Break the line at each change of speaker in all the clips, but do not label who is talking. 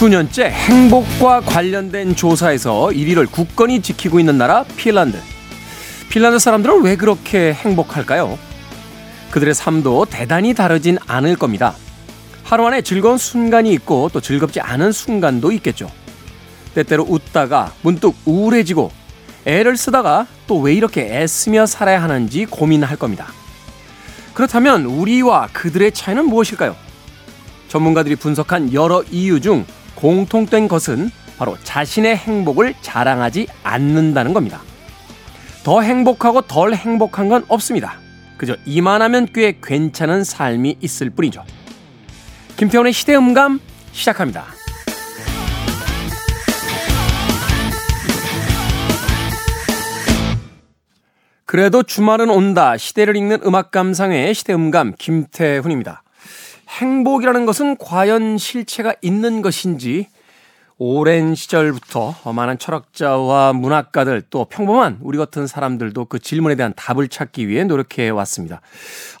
수년째 행복과 관련된 조사에서 1위를 굳건히 지키고 있는 나라 핀란드. 핀란드 사람들은 왜 그렇게 행복할까요? 그들의 삶도 대단히 다르진 않을 겁니다. 하루 안에 즐거운 순간이 있고 또 즐겁지 않은 순간도 있겠죠. 때때로 웃다가 문득 우울해지고 애를 쓰다가 또 왜 이렇게 애쓰며 살아야 하는지 고민할 겁니다. 그렇다면 우리와 그들의 차이는 무엇일까요? 전문가들이 분석한 여러 이유 중 공통된 것은 바로 자신의 행복을 자랑하지 않는다는 겁니다. 더 행복하고 덜 행복한 건 없습니다. 그저 이만하면 꽤 괜찮은 삶이 있을 뿐이죠. 김태훈의 시대음감 시작합니다. 그래도 주말은 온다. 시대를 읽는 음악 감상의 시대음감 김태훈입니다. 행복이라는 것은 과연 실체가 있는 것인지 오랜 시절부터 많은 철학자와 문학가들 또 평범한 우리 같은 사람들도 그 질문에 대한 답을 찾기 위해 노력해 왔습니다.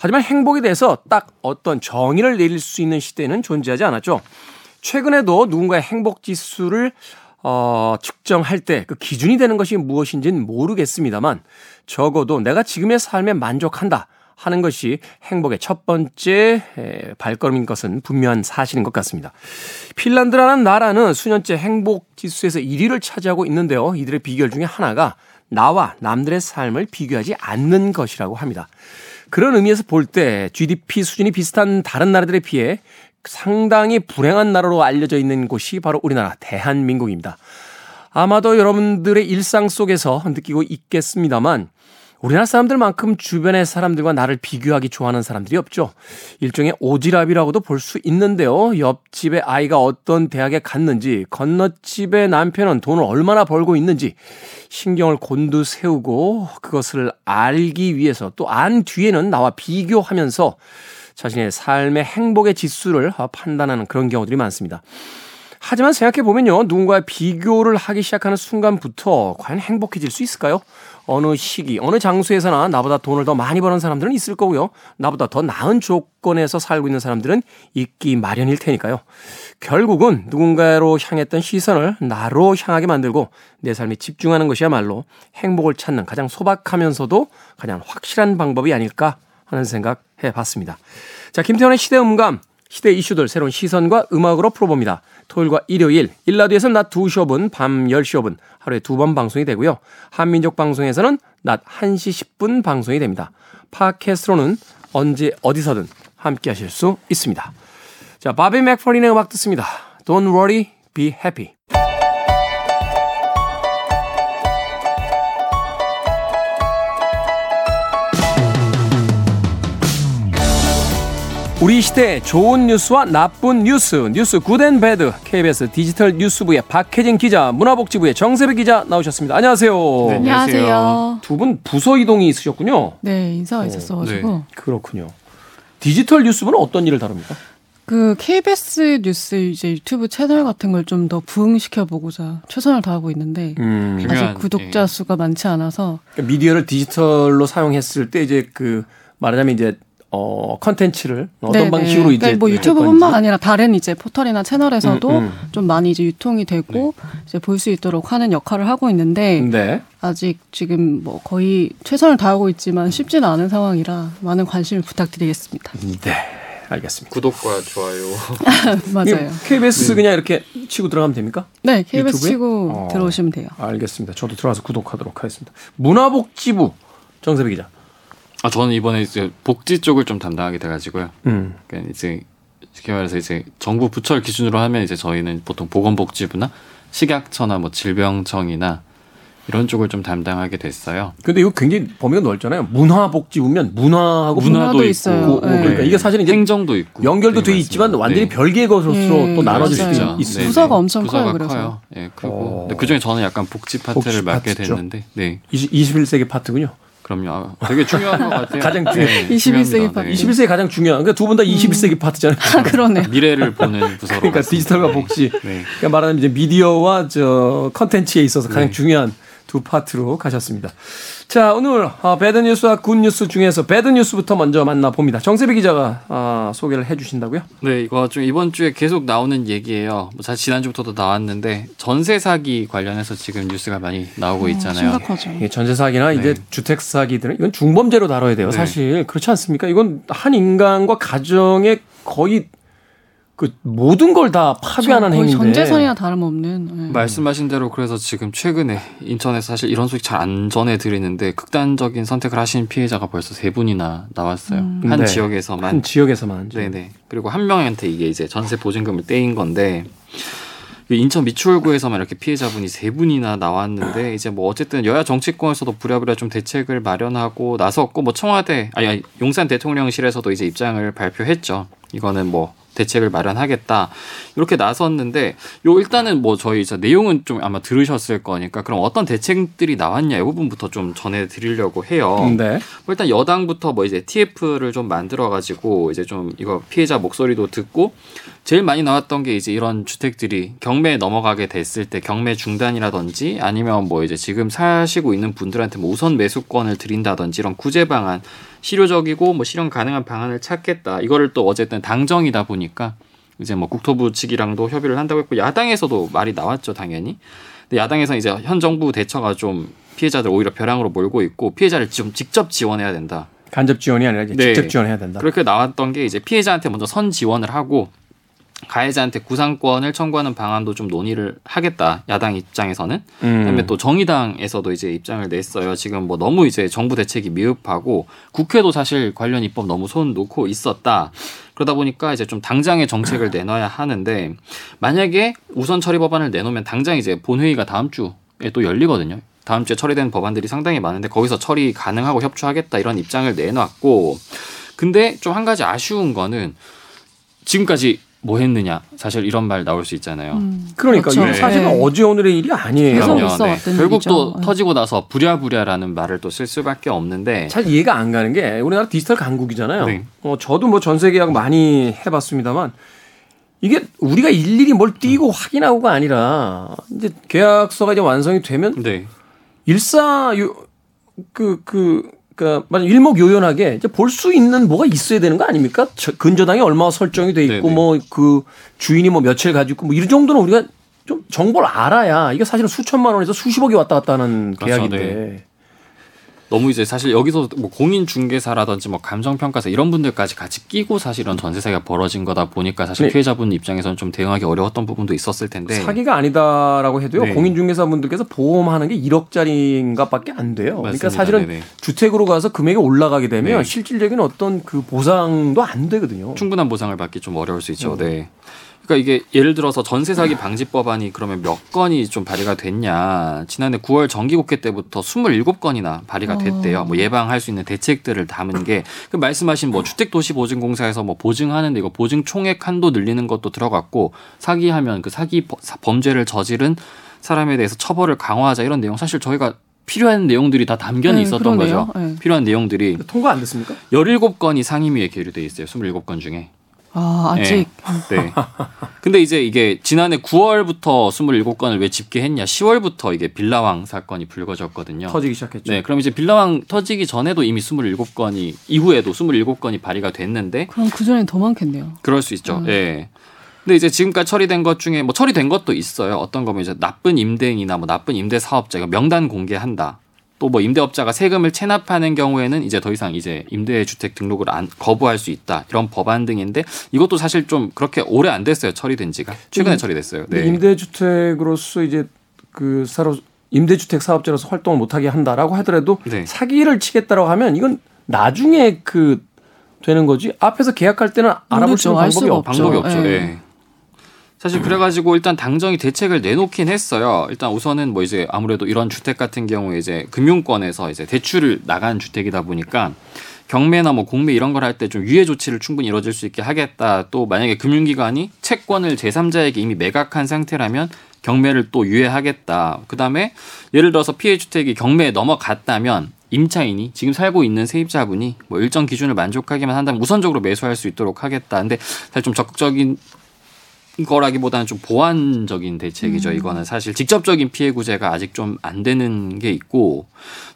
하지만 행복에 대해서 딱 어떤 정의를 내릴 수 있는 시대는 존재하지 않았죠. 최근에도 누군가의 행복 지수를 어, 측정할 때 그 기준이 되는 것이 무엇인지는 모르겠습니다만 적어도 내가 지금의 삶에 만족한다. 하는 것이 행복의 첫 번째 발걸음인 것은 분명한 사실인 것 같습니다. 핀란드라는 나라는 수년째 행복 지수에서 1위를 차지하고 있는데요. 이들의 비결 중에 하나가 나와 남들의 삶을 비교하지 않는 것이라고 합니다. 그런 의미에서 볼 때 GDP 수준이 비슷한 다른 나라들에 비해 상당히 불행한 나라로 알려져 있는 곳이 바로 우리나라 대한민국입니다. 아마도 여러분들의 일상 속에서 느끼고 있겠습니다만 우리나라 사람들만큼 주변의 사람들과 나를 비교하기 좋아하는 사람들이 없죠. 일종의 오지랖이라고도 볼 수 있는데요. 옆집의 아이가 어떤 대학에 갔는지, 건너집의 남편은 돈을 얼마나 벌고 있는지, 신경을 곤두 세우고 그것을 알기 위해서 또 안 뒤에는 나와 비교하면서 자신의 삶의 행복의 지수를 판단하는 그런 경우들이 많습니다. 하지만 생각해보면요. 누군가의 비교를 하기 시작하는 순간부터 과연 행복해질 수 있을까요? 어느 시기, 어느 장소에서나 나보다 돈을 더 많이 버는 사람들은 있을 거고요. 나보다 더 나은 조건에서 살고 있는 사람들은 있기 마련일 테니까요. 결국은 누군가로 향했던 시선을 나로 향하게 만들고 내 삶에 집중하는 것이야말로 행복을 찾는 가장 소박하면서도 가장 확실한 방법이 아닐까 하는 생각 해 봤습니다. 자, 김태훈의 시대 음감, 시대 이슈들 새로운 시선과 음악으로 풀어봅니다. 토요일과 일요일, 일라디오에서 낮 2시 5분, 밤 10시 5분 하루에 두 번 방송이 되고요. 한민족 방송에서는 낮 1시 10분 방송이 됩니다. 팟캐스트로는 언제 어디서든 함께 하실 수 있습니다. 자, 바비 맥퍼린의 음악 듣습니다. Don't worry, be happy. 우리 시대 좋은 뉴스와 나쁜 뉴스, 뉴스 good and bad, KBS 디지털 뉴스부의 박혜진 기자, 문화복지부의 정세배 기자 나오셨습니다. 안녕하세요.
네, 안녕하세요.
두 분 부서 이동이 있으셨군요.
네, 인사가 있었어가지고. 네.
그렇군요. 디지털 뉴스부는 어떤 일을 다룹니까?
그 KBS 뉴스 이제 유튜브 채널 같은 걸 좀 더 부흥시켜 보고자 최선을 다하고 있는데 음. 아직 구독자 예. 수가 많지 않아서
그러니까 미디어를 디지털로 사용했을 때 이제 그 말하자면 이제 어 컨텐츠를 어떤 네네. 방식으로 그러니까
이제 뭐 유튜브뿐만 아니라 다른 이제 포털이나 채널에서도 음, 음. 좀 많이 이제 유통이 되고 네. 이제 볼 수 있도록 하는 역할을 하고 있는데 네. 아직 지금 뭐 거의 최선을 다하고 있지만 쉽지는 않은 상황이라 많은 관심을 부탁드리겠습니다.
네. 알겠습니다.
구독과 좋아요.
맞아요.
KBS 네. 그냥 이렇게 치고 들어가면 됩니까?
네, KBS 유튜브에? 치고 어, 들어오시면 돼요.
알겠습니다. 저도 들어가서 구독하도록 하겠습니다. 문화복지부 정세배 기자.
아 저는 이번에 이제 복지 쪽을 좀 담당하게 돼가지고요. 음. 그러니까 이제 쉽게 말해서 이제 정부 부처를 기준으로 하면 이제 저희는 보통 보건복지부나 식약처나 뭐 질병청이나 이런 쪽을 좀 담당하게 됐어요.
근데 이거 굉장히 범위가 넓잖아요. 문화복지부면 문화하고
문화도 있고,
네. 그러니까 이게 사실은 이제
행정도 있고
연결도 돼 있지만 완전히 네. 별개의 것으로 네. 또 나눠질 수도 있습니다.
부서가 엄청 부서가 커요. 그래서. 커요.
예, 그리고 어. 그 중에 저는 약간 복지 파트를 복지 맡게 파트죠. 됐는데, 네.
20, 21세기 파트군요.
그럼요. 되게 중요한 것 같아요.
가장 중요. 네,
21세기 파트.
21세기 가장 중요한. 그러니까 두 분 다 21세기 음. 파트잖아요.
아, 그러네.
미래를 보는 부서로.
그러니까 디지털과 복지. 네. 그러니까 말하는 이제 미디어와 저 컨텐츠에 있어서 가장 네. 중요한 두 파트로 가셨습니다. 자, 오늘 어, 배드뉴스와 굿뉴스 중에서 배드뉴스부터 먼저 만나봅니다. 정세비 기자가 어, 소개를 해주신다고요?
네, 이거 좀 이번 주에 계속 나오는 얘기예요. 뭐 사실 지난주부터도 나왔는데 전세 사기 관련해서 지금 뉴스가 많이 나오고 어, 있잖아요.
심각하죠.
예, 전세 사기나 네. 이제 주택 사기들은 이건 중범죄로 다뤄야 돼요. 네. 사실 그렇지 않습니까? 이건 한 인간과 가정의 거의 그 모든 걸 다 파괴하는 행위인데
전재산이나 다름없는
네. 말씀하신 대로 그래서 지금 최근에 인천에서 사실 이런 소식 잘 안 전해 드리는데 극단적인 선택을 하신 피해자가 벌써 세 분이나 나왔어요. 음. 한 네. 지역에서만
한 지역에서만
네네 그리고 한 명한테 이게 이제 전세 보증금을 떼인 건데 인천 미추홀구에서만 이렇게 피해자분이 세 분이나 나왔는데 이제 뭐 어쨌든 여야 정치권에서도 부랴부랴 좀 대책을 마련하고 나섰고 뭐 청와대 아니 용산 대통령실에서도 이제 입장을 발표했죠. 이거는 뭐 대책을 마련하겠다 이렇게 나섰는데 요 일단은 뭐 저희 저 내용은 좀 아마 들으셨을 거니까 그럼 어떤 대책들이 나왔냐 이 부분부터 좀 전해드리려고 해요. 네. 뭐 일단 여당부터 뭐 이제 TF를 좀 만들어 가지고 이제 좀 이거 피해자 목소리도 듣고 제일 많이 나왔던 게 이제 이런 주택들이 경매에 넘어가게 됐을 때 경매 중단이라든지 아니면 뭐 이제 지금 사시고 있는 분들한테 뭐 우선 매수권을 드린다든지 이런 구제 방안 실효적이고 뭐 실현 가능한 방안을 찾겠다. 이거를 또 어쨌든 당정이다 보니까 이제 뭐 국토부 측이랑도 협의를 한다고 했고 야당에서도 말이 나왔죠, 당연히. 근데 야당에서 이제 현 정부 대처가 좀 피해자들 오히려 벼랑으로 몰고 있고 피해자를 좀 직접 지원해야 된다.
간접 지원이 아니라 네. 직접 지원해야 된다.
그렇게 나왔던 게 이제 피해자한테 먼저 선 지원을 하고 가해자한테 구상권을 청구하는 방안도 좀 논의를 하겠다 야당 입장에서는. 음. 그다음에 또 정의당에서도 이제 입장을 냈어요. 지금 뭐 너무 이제 정부 대책이 미흡하고 국회도 사실 관련 입법 너무 손 놓고 있었다. 그러다 보니까 이제 좀 당장의 정책을 내놔야 하는데 만약에 우선 처리 법안을 내놓으면 당장 이제 본회의가 다음 주에 또 열리거든요. 다음 주에 처리된 법안들이 상당히 많은데 거기서 처리 가능하고 협조하겠다 이런 입장을 내놨고. 근데 좀 한 가지 아쉬운 거는 지금까지 뭐 했느냐 사실 이런 말 나올 수 있잖아요. 음,
그러니까 그렇죠. 사실은 네. 어제 오늘의 일이 아니에요.
네. 결국 또 네. 터지고 나서 부랴부랴라는 말을 또 쓸 수밖에 없는데
잘 이해가 안 가는 게 우리나라 디지털 강국이잖아요. 네. 어, 저도 뭐 전 세 계약 많이 해봤습니다만 이게 우리가 일일이 뭘 띄고 음. 확인하고가 아니라 이제 계약서가 이제 완성이 되면 네. 일사 그그 그, 그러니까 만약 일목요연하게 이제 볼 수 있는 뭐가 있어야 되는 거 아닙니까? 근저당이 얼마 설정이 돼 있고 뭐 그 주인이 뭐 며칠 가지고 있고 뭐 이런 정도는 우리가 좀 정보를 알아야 이게 사실은 수천만 원에서 수십억이 왔다 갔다 하는 그렇죠. 계약인데 네.
너무 이제 사실 여기서 뭐 공인 중개사라든지 뭐 감정 평가사 이런 분들까지 같이 끼고 사실 이런 전세 사기가 벌어진 거다 보니까 사실 네. 피해자분 입장에서는 좀 대응하기 어려웠던 부분도 있었을 텐데
사기가 아니다라고 해도요 네. 공인 중개사 분들께서 보험하는 게 1억짜리인가밖에 안 돼요. 그러니까 맞습니다. 그러니까 사실은 네네. 주택으로 가서 금액이 올라가게 되면 네. 실질적인 어떤 그 보상도 안 되거든요.
충분한 보상을 받기 좀 어려울 수 있죠. 음. 네. 그러니까 이게 예를 들어서 전세 사기 방지 법안이 그러면 몇 건이 좀 발의가 됐냐? 지난해 9월 정기국회 때부터 27건이나 발의가 됐대요. 뭐 예방할 수 있는 대책들을 담은 게 그 말씀하신 뭐 주택 도시 보증 공사에서 뭐 보증하는데 이거 보증 총액 한도 늘리는 것도 들어갔고 사기하면 그 사기 범죄를 저지른 사람에 대해서 처벌을 강화하자 이런 내용 사실 저희가 필요한 내용들이 다 담겨 네, 있었던 그러네요. 거죠. 네. 필요한 내용들이
통과 안 됐습니까?
17건이 상임위에 계류돼 있어요. 27건 중에.
아, 아직.
네. 네. 근데 이제 이게 지난해 9월부터 27건을 왜 집계했냐? 10월부터 이게 빌라왕 사건이 불거졌거든요.
터지기 시작했죠.
네. 그럼 이제 빌라왕 터지기 전에도 이미 27건이 이후에도 27건이 발의가 됐는데
그럼 그 전엔 더 많겠네요.
그럴 수 있죠. 음. 네. 근데 이제 지금까지 처리된 것 중에 뭐 처리된 것도 있어요. 어떤 거면 이제 나쁜 임대인이나 뭐 나쁜 임대 사업자 명단 공개한다. 또 뭐 임대업자가 세금을 체납하는 경우에는 이제 더 이상 이제 임대주택 등록을 안 거부할 수 있다 이런 법안 등인데 이것도 사실 좀 그렇게 오래 안 됐어요 처리된 지가 최근에 음, 처리됐어요.
네. 임대주택으로서 이제 그 사로 임대주택 사업자로서 활동을 못하게 한다라고 하더라도 네. 사기를 치겠다라고 하면 이건 나중에 그 되는 거지 앞에서 계약할 때는 알아볼 수 있는 방법이 없죠.
방법이 없죠. 네. 네. 사실 그래가지고 일단 당정이 대책을 내놓긴 했어요. 일단 우선은 뭐 이제 아무래도 이런 주택 같은 경우에 이제 금융권에서 이제 대출을 나간 주택이다 보니까 경매나 뭐 공매 이런 걸 할 때 좀 유예 조치를 충분히 이뤄질 수 있게 하겠다. 또 만약에 금융기관이 채권을 제3자에게 이미 매각한 상태라면 경매를 또 유예하겠다. 그다음에 예를 들어서 피해 주택이 경매에 넘어갔다면 임차인이 지금 살고 있는 세입자분이 뭐 일정 기준을 만족하기만 한다면 우선적으로 매수할 수 있도록 하겠다. 근데 사실 좀 적극적인 거라기보다는 좀 보완적인 대책이죠. 음. 이거는 사실 직접적인 피해 구제가 아직 좀 안 되는 게 있고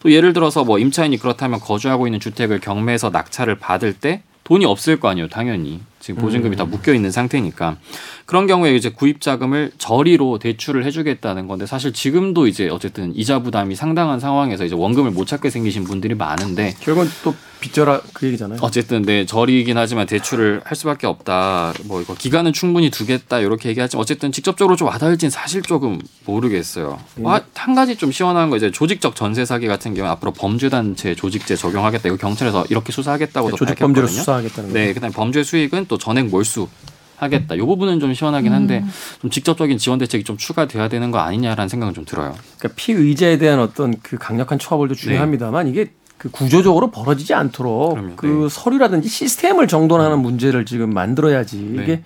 또 예를 들어서 뭐 임차인이 그렇다면 거주하고 있는 주택을 경매에서 낙찰을 받을 때 돈이 없을 거 아니에요, 당연히. 지금 보증금이 음. 다 묶여 있는 상태니까 그런 경우에 이제 구입 자금을 저리로 대출을 해주겠다는 건데 사실 지금도 이제 어쨌든 이자 부담이 상당한 상황에서 이제 원금을 못 찾게 생기신 분들이 많은데
결국은 또 빚져라 그 얘기잖아요.
어쨌든 네 저리이긴 하지만 대출을 할 수밖에 없다. 뭐 이거 기간은 충분히 두겠다 이렇게 얘기하지만 어쨌든 직접적으로 좀 와닿을지는 사실 조금 모르겠어요. 음. 아, 한 가지 좀 시원한 거 이제 조직적 전세 사기 같은 경우 앞으로 범죄단체 조직제 적용하겠다. 이거 경찰에서 이렇게 수사하겠다고도
네, 조직 범죄로 수사하겠다는
거. 네, 그다음 범죄 수익은 또 전액 몰수 하겠다. 이 부분은 좀 시원하긴 한데 음. 좀 직접적인 지원 대책이 좀 추가돼야 되는 거 아니냐라는 생각은 좀 들어요.
그러니까 피의자에 대한 어떤 그 강력한 처벌도 중요합니다만 네. 이게 그 구조적으로 벌어지지 않도록 그럼요. 그 네. 서류라든지 시스템을 정돈하는 문제를 지금 만들어야지 네. 이게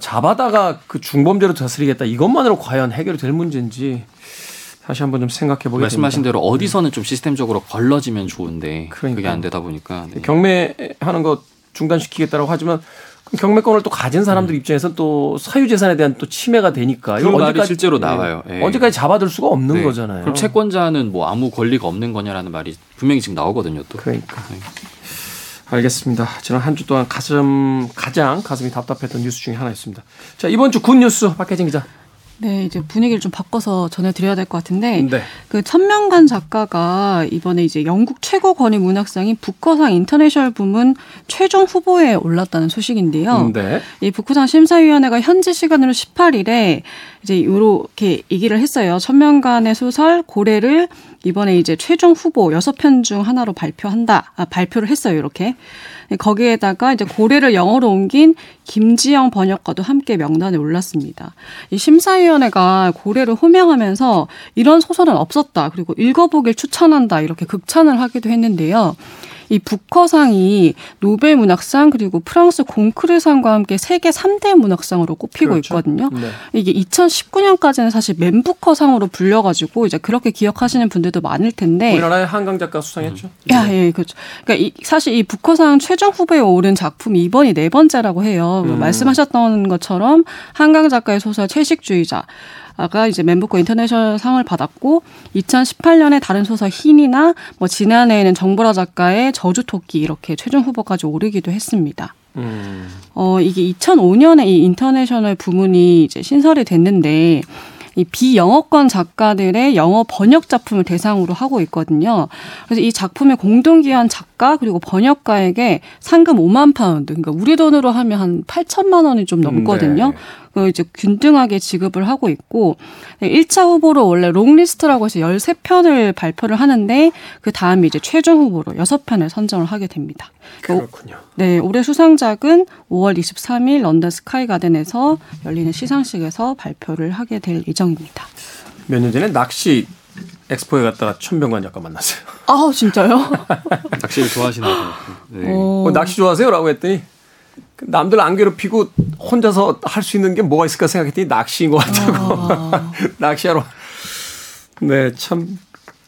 잡아다가 그 중범죄로 다스리겠다 이것만으로 과연 해결이 될 문제인지 다시 한번 좀 생각해 보겠습니다.
말씀하신 대로 어디서는 좀 시스템적으로 걸러지면 좋은데 그러니까. 그게 안 되다 보니까
네. 경매하는 거 중단시키겠다라고 하지만 경매권을 또 가진 사람들 음. 입장에서 또 사유재산에 대한 또 침해가 되니까
그 말이 실제로 나와요.
예. 언제까지 잡아둘 수가 없는 네. 거잖아요.
그럼 채권자는 뭐 아무 권리가 없는 거냐라는 말이 분명히 지금 나오거든요. 또.
그러니까. 네. 알겠습니다. 지난 한 주 동안 가슴 가장 가슴이 답답했던 뉴스 중에 하나였습니다. 자 이번 주 good news 박혜진 기자.
네, 이제 분위기를 좀 바꿔서 전해드려야 될 것 같은데 네. 그 천명관 작가가 이번에 이제 영국 최고 권위 문학상인 부커상 인터내셔널 부문 최종 후보에 올랐다는 소식인데요. 네. 이 부커상 심사위원회가 현지 시간으로 18일에 이제 이렇게 얘기를 했어요. 천명관의 소설 고래를 이번에 이제 최종 후보 여섯 편 중 하나로 발표한다. 아, 발표를 했어요. 이렇게. 거기에다가 이제 고래를 영어로 옮긴 김지영 번역가도 함께 명단에 올랐습니다. 이 심사위원회가 고래를 호명하면서 이런 소설은 없었다. 그리고 읽어보길 추천한다. 이렇게 극찬을 하기도 했는데요. 이 부커상이 노벨 문학상 그리고 프랑스 공크르상과 함께 세계 3대 문학상으로 꼽히고 그렇죠. 있거든요. 네. 이게 2019년까지는 사실 맨부커상으로 불려가지고 이제 그렇게 기억하시는 분들도 많을 텐데
우리나라의 한강 작가 수상했죠.
음. 야, 예, 그렇죠. 그러니까 이, 사실 이 부커상 최종 후보에 오른 작품이 이번이 네 번째라고 해요. 음. 말씀하셨던 것처럼 한강 작가의 소설 채식주의자 가 이제 맨부커 International 상을 받았고 2018년에 다른 소설 흰이나 뭐 지난해에는 정보라 작가의 저주토끼 이렇게 최종 후보까지 오르기도 했습니다. 음. 어 이게 2005년에 이 International 부문이 이제 신설이 됐는데 이 비영어권 작가들의 영어 번역 작품을 대상으로 하고 있거든요. 그래서 이 작품에 공동 기여한 작가 그리고 번역가에게 상금 5만 파운드, 그러니까 우리 돈으로 하면 한 8천만 원이 좀 넘거든요. 네. 그 이제 균등하게 지급을 하고 있고 1차 후보로 원래 롱리스트라고 해서 13편을 발표를 하는데 그 다음에 이제 최종 후보로 6편을 선정을 하게 됩니다.
그렇군요.
네, 올해 수상작은 5월 23일 런던 스카이 가든에서 열리는 시상식에서 발표를 하게 될 예정입니다.
몇 년 전에 낚시 엑스포에 갔다가 천병관 작가 만났어요.
아, 진짜요?
낚시를 좋아하시나 봐요.
네. 어, 낚시 좋아하세요? 라고 했더니 남들 안 괴롭히고 혼자서 할 수 있는 게 뭐가 있을까 생각했더니 낚시인 것 같다고. 아. 낚시하러. 네, 참.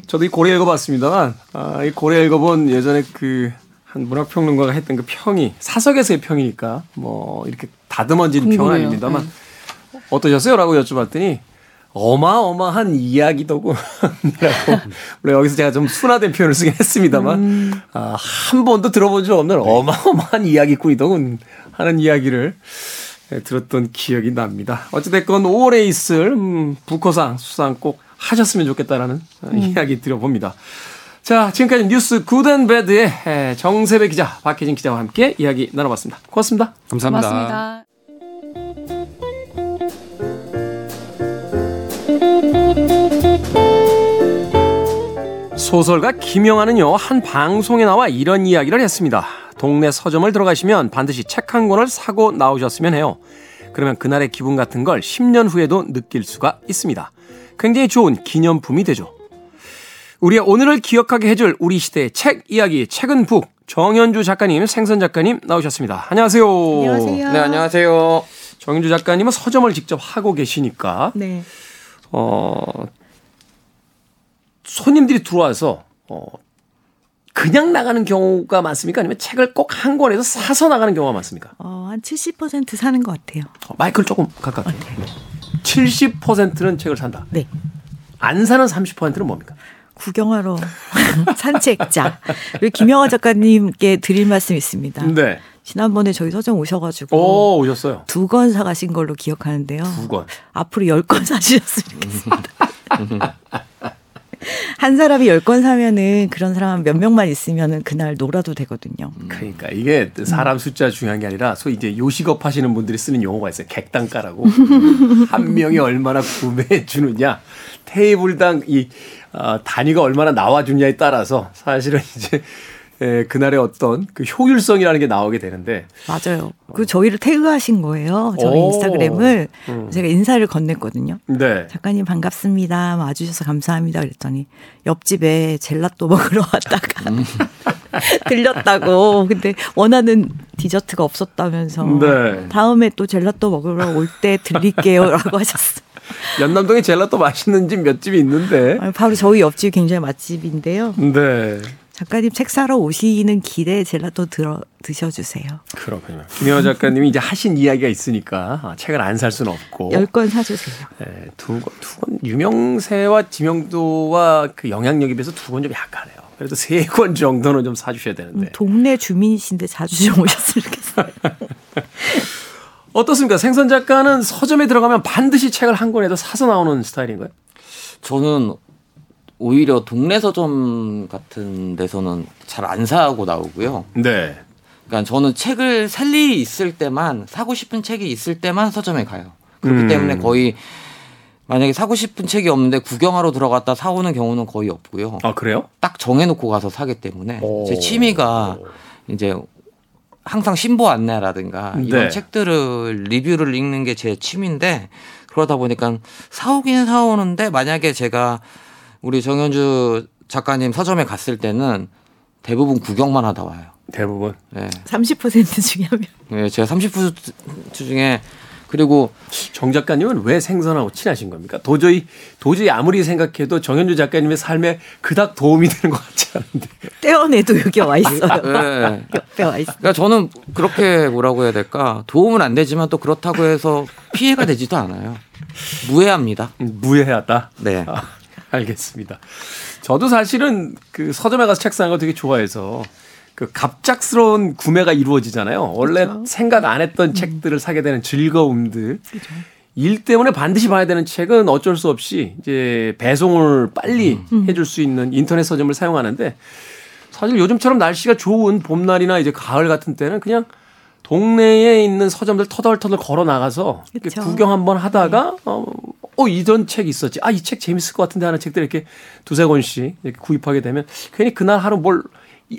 저도 이 고래 읽어봤습니다만, 아, 이 고래 읽어본 예전에 그, 한 문학평론가가 했던 그 평이, 사석에서의 평이니까, 뭐, 이렇게 다듬어진 평은 아닙니다만, 네. 어떠셨어요? 라고 여쭤봤더니, 어마어마한 이야기더군. 라고. 물론 여기서 제가 좀 순화된 표현을 쓰긴 했습니다만, 음. 아, 한 번도 들어본 적 없는 어마어마한 이야기꾼이더군. 하는 이야기를 예, 들었던 기억이 납니다. 어찌됐건 5월에 있을 음, 부커상 수상 꼭 하셨으면 좋겠다라는 음. 이야기 드려봅니다. 자, 지금까지 뉴스 굿앤배드의 예, 정세배 기자, 박혜진 기자와 함께 이야기 나눠봤습니다. 고맙습니다.
감사합니다.
고맙습니다.
소설가 김영하는요, 한 방송에 나와 이런 이야기를 했습니다. 동네 서점을 들어가시면 반드시 책 한 권을 사고 나오셨으면 해요. 그러면 그날의 기분 같은 걸 10년 후에도 느낄 수가 있습니다. 굉장히 좋은 기념품이 되죠. 우리의 오늘을 기억하게 해줄 우리 시대의 책 이야기, 책은 북. 정현주 작가님, 생선 작가님 나오셨습니다. 안녕하세요.
안녕하세요.
네, 안녕하세요.
정현주 작가님은 서점을 직접 하고 계시니까. 네. 어, 손님들이 들어와서, 어, 그냥 나가는 경우가 많습니까? 아니면 책을 꼭 한 권에서 사서 나가는 경우가 많습니까?
어, 한 70% 사는 것 같아요.
어, 마이크를 조금 가깝게. 네. 70%는 책을 산다.
네.
안 사는 30%는 뭡니까?
구경하러 산책자. 우리 김영하 작가님께 드릴 말씀 있습니다. 네. 지난번에 저희 서점 오셔가지고
오, 오셨어요.
두 권 사가신 걸로 기억하는데요.
두 권.
앞으로 열 권 사주셨으면 좋겠습니다. 한 사람이 열 권 사면은 그런 사람 몇 명만 있으면은 그날 놀아도 되거든요.
그러니까 이게 사람 숫자 중요한 게 아니라 소위 이제 요식업 하시는 분들이 쓰는 용어가 있어요. 객단가라고. 한 명이 얼마나 구매해 주느냐, 테이블당 이 어, 단위가 얼마나 나와 주냐에 따라서 사실은 이제 에, 그날의 어떤 그 효율성이라는 게 나오게 되는데
맞아요. 그 저희를 태그하신 거예요. 저희 오. 인스타그램을 음. 제가 인사를 건넸거든요. 네. 작가님 반갑습니다. 와주셔서 감사합니다. 그랬더니 옆집에 젤라또 먹으러 왔다가 음. 들렸다고. 근데 원하는 디저트가 없었다면서 네. 다음에 또 젤라또 먹으러 올 때 들릴게요라고 하셨어요.
연남동에 젤라또 맛있는 집 몇 집이 있는데.
바로 저희 옆집 굉장히 맛집인데요.
네.
작가님 책 사러 오시는 길에 젤라또 들어 드셔주세요.
그렇군요. 김영하 작가님이 이제 하신 이야기가 있으니까 아, 책을 안 살 수는 없고
열권 사주세요.
네, 두 권, 두 권 유명세와 지명도와 그 영향력에 비해서 두 권 좀 약하네요. 그래도 세 권 정도는 좀 사주셔야 되는데. 음,
동네 주민이신데 자주 좀 오셨으면 좋겠어요.
어떻습니까? 생선 작가는 서점에 들어가면 반드시 책을 한 권에도 사서 나오는 스타일인가요?
저는 오히려 동네 서점 같은 데서는 잘 안 사고 나오고요.
네.
그러니까 저는 책을 살 일이 있을 때만 사고 싶은 책이 있을 때만 서점에 가요. 그렇기 음. 때문에 거의 만약에 사고 싶은 책이 없는데 구경하러 들어갔다 사오는 경우는 거의 없고요.
아 그래요?
딱 정해놓고 가서 사기 때문에 오. 제 취미가 이제 항상 신보 안내라든가 이런 네. 책들을 리뷰를 읽는 게 제 취미인데 그러다 보니까 사오긴 사오는데 만약에 제가 우리 정현주 작가님 서점에 갔을 때는 대부분 구경만 하다 와요.
대부분.
네. 30% 중에 한
명. 네, 제가 30% 중에 그리고
정 작가님은 왜 생선하고 친하신 겁니까? 도저히 도저히 아무리 생각해도 정현주 작가님의 삶에 그닥 도움이 되는 것 같지 않은데.
떼어내도 여기 와 있어요. 네. 옆에 와
있어. 그러니까 저는 그렇게 뭐라고 해야 될까? 도움은 안 되지만 또 그렇다고 해서 피해가 되지도 않아요. 무해합니다.
무해하다.
네.
아. 알겠습니다. 저도 사실은 그 서점에 가서 책 사는 거 되게 좋아해서 그 갑작스러운 구매가 이루어지잖아요. 원래 그렇죠. 생각 안 했던 음. 책들을 사게 되는 즐거움들. 그렇죠. 일 때문에 반드시 봐야 되는 책은 어쩔 수 없이 이제 배송을 빨리 음. 해줄 수 있는 인터넷 서점을 사용하는데 사실 요즘처럼 날씨가 좋은 봄날이나 이제 가을 같은 때는 그냥 동네에 있는 서점들 터덜터덜 걸어 나가서 구경 한번 하다가 네. 어, 어 이전 책 있었지. 아 이 책 재밌을 것 같은데 하는 책들 이렇게 두세 권씩 이렇게 구입하게 되면 괜히 그날 하루 뭘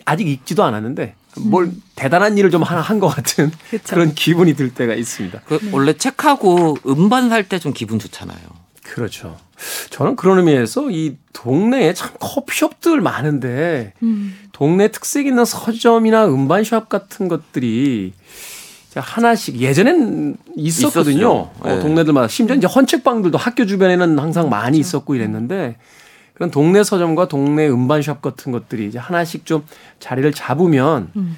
아직 읽지도 않았는데 뭘 음. 대단한 일을 좀 하나 한 것 같은 그쵸. 그런 기분이 들 때가 있습니다.
그 원래 책하고 음반 살 때 좀 기분 좋잖아요.
그렇죠. 저는 그런 의미에서 이 동네에 참 커피숍들 많은데 음. 동네 특색 있는 서점이나 음반숍 같은 것들이 하나씩 예전엔 있었거든요. 어, 네. 동네들마다 심지어 이제 헌책방들도 학교 주변에는 항상 많이 그렇죠. 있었고 이랬는데 그런 동네 서점과 동네 음반숍 같은 것들이 이제 하나씩 좀 자리를 잡으면 음.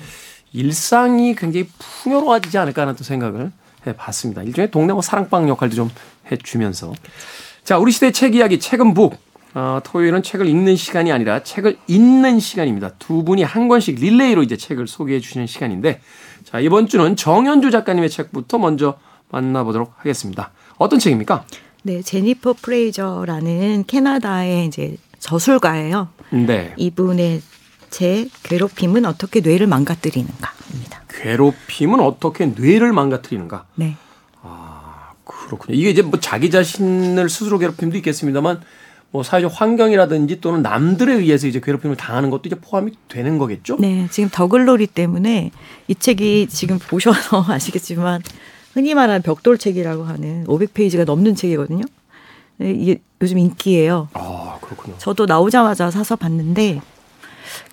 일상이 굉장히 풍요로워지지 않을까 하는 또 생각을 해봤습니다. 일종의 동네 뭐 사랑방 역할도 좀 해주면서 자 우리 시대 책 이야기 책은 북 어, 토요일은 책을 읽는 시간이 아니라 책을 읽는 시간입니다. 두 분이 한 권씩 릴레이로 이제 책을 소개해 주시는 시간인데, 자, 이번 주는 정현주 작가님의 책부터 먼저 만나보도록 하겠습니다. 어떤 책입니까?
네, 제니퍼 프레이저라는 캐나다의 이제 저술가예요.
네.
이분의 제 괴롭힘은 어떻게 뇌를 망가뜨리는가입니다.
괴롭힘은 어떻게 뇌를 망가뜨리는가?
네.
아, 그렇군요. 이게 이제 뭐 자기 자신을 스스로 괴롭힘도 있겠습니다만 뭐 사회적 환경이라든지 또는 남들에 의해서 이제 괴롭힘을 당하는 것도 이제 포함이 되는 거겠죠?
네, 지금 더글로리 때문에 이 책이 지금 보셔서 아시겠지만 흔히 말하는 벽돌책이라고 하는 500페이지가 넘는 책이거든요. 네, 이게 요즘 인기예요.
아, 그렇군요.
저도 나오자마자 사서 봤는데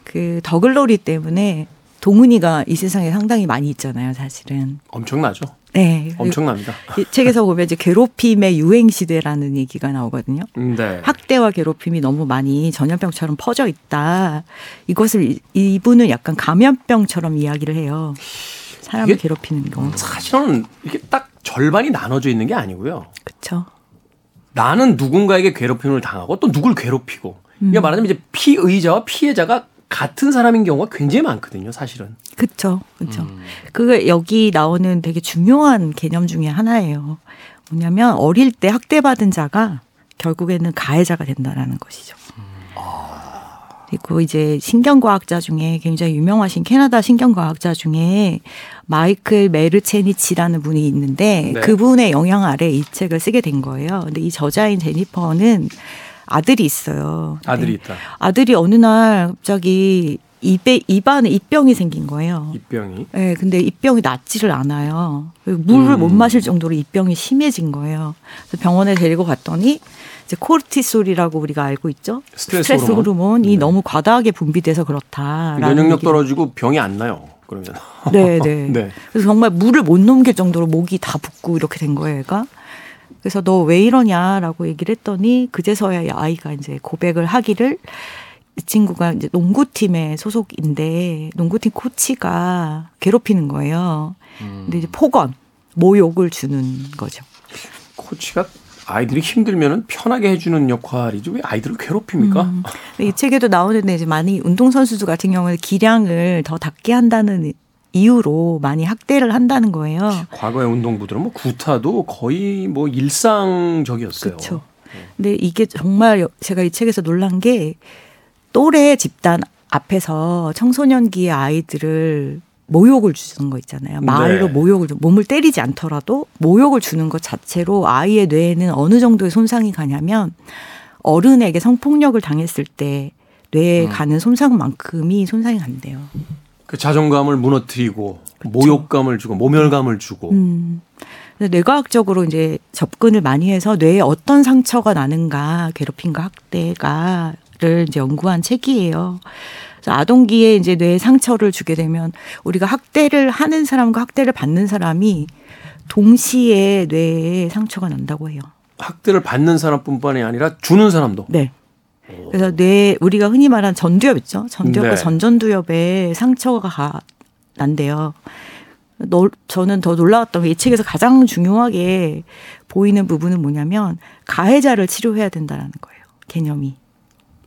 그 더글로리 때문에 동은이가 이 세상에 상당히 많이 있잖아요, 사실은.
엄청나죠.
네.
엄청납니다.
이 책에서 보면 이제 괴롭힘의 유행 시대라는 얘기가 나오거든요. 네. 학대와 괴롭힘이 너무 많이 전염병처럼 퍼져 있다. 이것을 이분은 약간 감염병처럼 이야기를 해요. 사람을 괴롭히는 거.
사실은 이게 딱 절반이 나눠져 있는 게 아니고요.
그렇죠.
나는 누군가에게 괴롭힘을 당하고 또 누굴 괴롭히고. 음. 이게 말하자면 이제 피의자와 피해자가 같은 사람인 경우가 굉장히 많거든요, 사실은.
그렇죠, 그렇죠. 음. 그 여기 나오는 되게 중요한 개념 중에 하나예요. 뭐냐면 어릴 때 학대받은 자가 결국에는 가해자가 된다라는 것이죠. 그리고 이제 신경과학자 중에 굉장히 유명하신 캐나다 신경과학자 중에 마이클 메르체니치라는 분이 있는데 네. 그분의 영향 아래 이 책을 쓰게 된 거예요. 근데 이 저자인 제니퍼는 아들이 있어요.
아들이 네. 있다.
아들이 어느 날 갑자기 입에 입안에 입병이 생긴 거예요.
입병이?
네, 근데 입병이 낫지를 않아요. 물을 음. 못 마실 정도로 입병이 심해진 거예요. 그래서 병원에 데리고 갔더니 이제 코르티솔이라고 우리가 알고 있죠.
스트레스, 스트레스
호르몬. 이 네. 너무 과다하게 분비돼서 그렇다.
면역력 얘기. 떨어지고 병이 안 나요. 그러면.
네, 네, 네. 그래서 정말 물을 못 넘길 정도로 목이 다 붓고 이렇게 된 거예요, 얘가. 그래서 너 왜 이러냐라고 얘기를 했더니 그제서야 아이가 이제 고백을 하기를 이 친구가 이제 농구팀의 소속인데 농구팀 코치가 괴롭히는 거예요. 음. 근데 이제 폭언, 모욕을 주는 거죠.
코치가 아이들이 힘들면은 편하게 해주는 역할이죠. 왜 아이들을 괴롭힙니까? 음.
이 책에도 나오는데 이제 많이 운동 선수들 같은 경우는 기량을 더 닿게 한다는 이유로 많이 학대를 한다는 거예요.
과거의 운동부들은 뭐 구타도 거의 뭐 일상적이었어요.
그렇죠. 근데 이게 정말 제가 이 책에서 놀란 게 또래 집단 앞에서 청소년기의 아이들을 모욕을 주는 거 있잖아요. 말로 네. 모욕을 몸을 때리지 않더라도 모욕을 주는 것 자체로 아이의 뇌에는 어느 정도의 손상이 가냐면 어른에게 성폭력을 당했을 때 뇌에 음. 가는 손상만큼이 손상이 간대요.
그 자존감을 무너뜨리고 그렇죠. 모욕감을 주고 모멸감을 주고. 음.
뇌과학적으로 이제 접근을 많이 해서 뇌에 어떤 상처가 나는가 괴롭힘과 학대가를 이제 연구한 책이에요. 아동기에 이제 뇌에 상처를 주게 되면 우리가 학대를 하는 사람과 학대를 받는 사람이 동시에 뇌에 상처가 난다고 해요.
학대를 받는 사람뿐만이 아니라 주는 사람도.
네. 그래서 뇌 우리가 흔히 말하는 전두엽 있죠. 전두엽과 네. 전전두엽에 상처가 난대요. 너, 저는 더 놀라웠던 게 이 책에서 가장 중요하게 보이는 부분은 뭐냐면 가해자를 치료해야 된다라는 거예요. 개념이.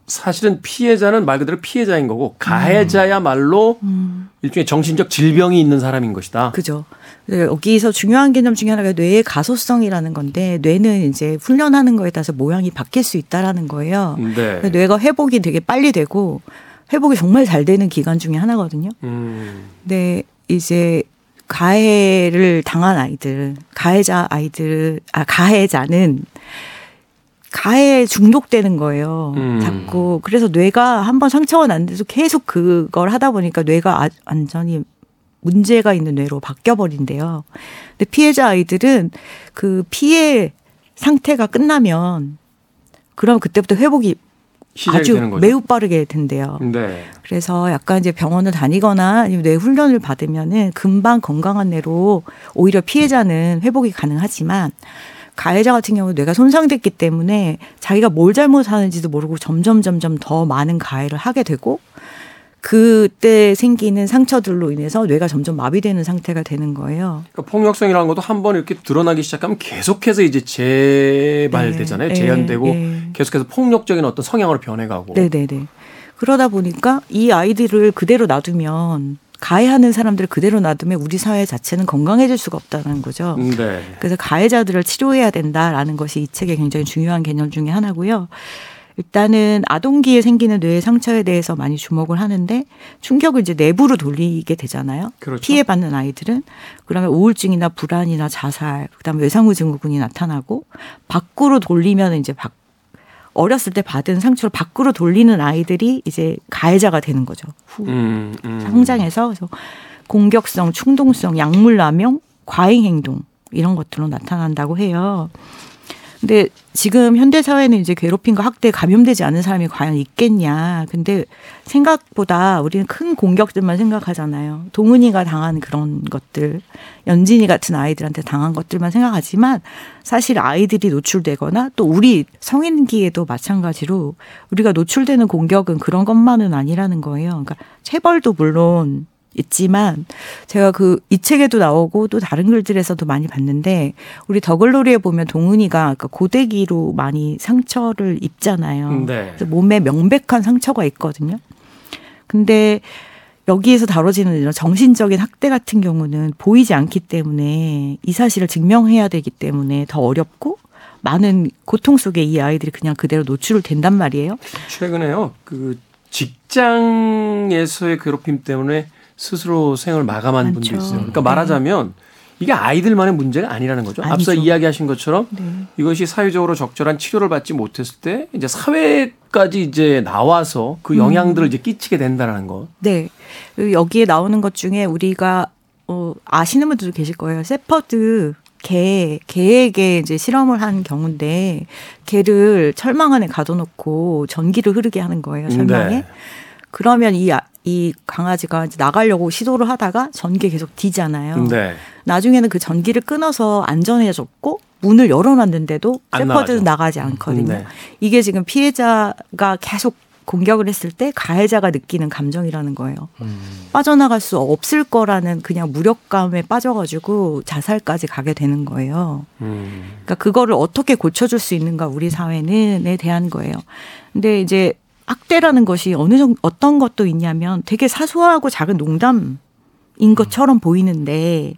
사실은 피해자는 말 그대로 피해자인 거고 가해자야말로 음. 일종의 정신적 질병이 있는 사람인 것이다.
그죠. 여기서 중요한 개념 중에 하나가 뇌의 가소성이라는 건데 뇌는 이제 훈련하는 거에 따라서 모양이 바뀔 수 있다라는 거예요. 네. 뇌가 회복이 되게 빨리 되고 회복이 정말 잘 되는 기간 중에 하나거든요. 음. 근데 이제 가해를 당한 아이들, 가해자 아이들, 아 가해자는 가해에 중독되는 거예요. 음. 자꾸. 그래서 뇌가 한번 상처가 났는데도 계속 그걸 하다 보니까 뇌가 아, 완전히 문제가 있는 뇌로 바뀌어 버린대요. 근데 피해자 아이들은 그 피해 상태가 끝나면 그럼 그때부터 회복이 아주 매우 빠르게 된대요. 네. 그래서 약간 이제 병원을 다니거나 아니면 뇌 훈련을 받으면은 금방 건강한 뇌로 오히려 피해자는 회복이 가능하지만 가해자 같은 경우 뇌가 손상됐기 때문에 자기가 뭘 잘못하는지도 모르고 점점 점점 더 많은 가해를 하게 되고 그때 생기는 상처들로 인해서 뇌가 점점 마비되는 상태가 되는 거예요.
그러니까 폭력성이라는 것도 한 번 이렇게 드러나기 시작하면 계속해서 이제 재발되잖아요. 네, 재현되고 네. 계속해서 폭력적인 어떤 성향으로 변해가고.
네네네. 그러다 보니까 이 아이들을 그대로 놔두면 가해하는 사람들을 그대로 놔두면 우리 사회 자체는 건강해질 수가 없다는 거죠. 네. 그래서 가해자들을 치료해야 된다라는 것이 이 책의 굉장히 중요한 개념 중에 하나고요. 일단은 아동기에 생기는 뇌의 상처에 대해서 많이 주목을 하는데 충격을 이제 내부로 돌리게 되잖아요. 그렇죠. 피해받는 아이들은 그러면 우울증이나 불안이나 자살, 그다음에 외상후 증후군이 나타나고 밖으로 돌리면 이제 밖 어렸을 때 받은 상처를 밖으로 돌리는 아이들이 이제 가해자가 되는 거죠. 후 음, 음. 성장해서 그래서 공격성, 충동성, 약물 남용, 과잉 행동 이런 것들로 나타난다고 해요. 근데 지금 현대 사회는 이제 괴롭힘과 학대에 감염되지 않은 사람이 과연 있겠냐. 근데 생각보다 우리는 큰 공격들만 생각하잖아요. 동은이가 당한 그런 것들, 연진이 같은 아이들한테 당한 것들만 생각하지만 사실 아이들이 노출되거나 또 우리 성인기에도 마찬가지로 우리가 노출되는 공격은 그런 것만은 아니라는 거예요. 그러니까 체벌도 물론 있지만 제가 그 이 책에도 나오고 또 다른 글들에서도 많이 봤는데 우리 더글로리에 보면 동은이가 그러니까 고데기로 많이 상처를 입잖아요. 네. 그래서 몸에 명백한 상처가 있거든요. 근데 여기에서 다뤄지는 이런 정신적인 학대 같은 경우는 보이지 않기 때문에 이 사실을 증명해야 되기 때문에 더 어렵고 많은 고통 속에 이 아이들이 그냥 그대로 노출을 된단 말이에요.
최근에요. 그 직장에서의 괴롭힘 때문에 스스로 생을 마감한 많죠. 분도 있어요. 그러니까 말하자면 이게 아이들만의 문제가 아니라는 거죠. 아니죠. 앞서 이야기하신 것처럼 네. 이것이 사회적으로 적절한 치료를 받지 못했을 때 이제 사회까지 이제 나와서 그 음. 영향들을 음. 이제 끼치게 된다는 것.
네. 여기에 나오는 것 중에 우리가 어 아시는 분들도 계실 거예요. 세퍼드 개, 개에게 이제 실험을 한 경우인데 개를 철망 안에 가둬놓고 전기를 흐르게 하는 거예요. 철망에. 네. 그러면 이, 아, 이 강아지가 이제 나가려고 시도를 하다가 전기 계속 뒤잖아요. 네. 나중에는 그 전기를 끊어서 안전해졌고 문을 열어놨는데도 세퍼드는 나가지 않거든요. 네. 이게 지금 피해자가 계속 공격을 했을 때 가해자가 느끼는 감정이라는 거예요. 음. 빠져나갈 수 없을 거라는 그냥 무력감에 빠져가지고 자살까지 가게 되는 거예요. 음. 그러니까 그거를 어떻게 고쳐줄 수 있는가 우리 사회는에 대한 거예요. 근데 이제 학대라는 것이 어느 정도 어떤 것도 있냐면 되게 사소하고 작은 농담인 것처럼 보이는데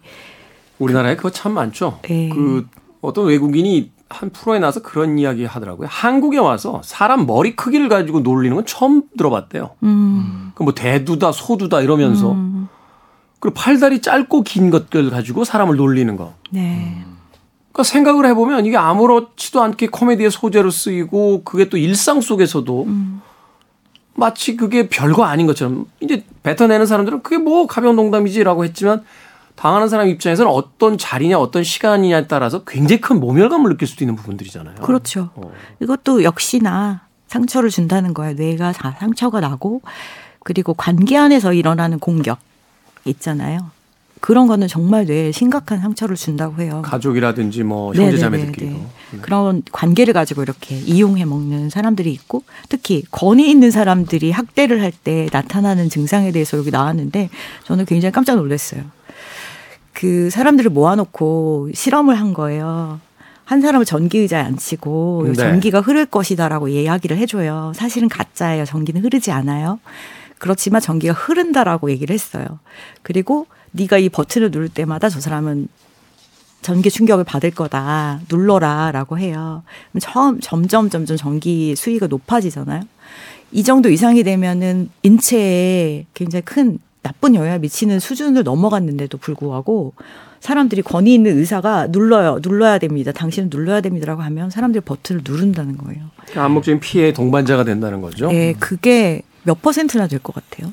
우리나라에 그거 참 많죠. 네. 그 어떤 외국인이 한 프로에 나와서 그런 이야기 하더라고요. 한국에 와서 사람 머리 크기를 가지고 놀리는 건 처음 들어봤대요. 음. 그뭐 대두다 소두다 이러면서 음. 그리고 팔다리 짧고 긴 것들 가지고 사람을 놀리는 거. 네. 그러니까 생각을 해보면 이게 아무렇지도 않게 코미디의 소재로 쓰이고 그게 또 일상 속에서도 음. 마치 그게 별거 아닌 것처럼 이제 뱉어내는 사람들은 그게 뭐 가벼운 농담이지라고 했지만 당하는 사람 입장에서는 어떤 자리냐 어떤 시간이냐에 따라서 굉장히 큰 모멸감을 느낄 수도 있는 부분들이잖아요.
그렇죠. 어. 이것도 역시나 상처를 준다는 거예요. 뇌가 다 상처가 나고 그리고 관계 안에서 일어나는 공격 있잖아요. 그런 거는 정말 뇌에 심각한 상처를 준다고 해요.
가족이라든지 뭐 형제자매들끼리도. 음.
그런 관계를 가지고 이렇게 이용해 먹는 사람들이 있고 특히 권위 있는 사람들이 학대를 할 때 나타나는 증상에 대해서 여기 나왔는데 저는 굉장히 깜짝 놀랐어요. 그 사람들을 모아놓고 실험을 한 거예요. 한 사람을 전기 의자에 앉히고 네. 전기가 흐를 것이다라고 이야기를 해줘요. 사실은 가짜예요. 전기는 흐르지 않아요. 그렇지만 전기가 흐른다라고 얘기를 했어요. 그리고 네가 이 버튼을 누를 때마다 저 사람은 전기 충격을 받을 거다. 눌러라라고 해요. 처음 점점 점점 전기 수위가 높아지잖아요. 이 정도 이상이 되면은 인체에 굉장히 큰 나쁜 영향을 미치는 수준을 넘어갔는데도 불구하고 사람들이 권위 있는 의사가 눌러요, 눌러야 됩니다. 당신은 눌러야 됩니다라고 하면 사람들이 버튼을 누른다는 거예요.
암묵적인 피해의 동반자가 된다는 거죠.
네, 그게 몇 퍼센트나 될 것 같아요.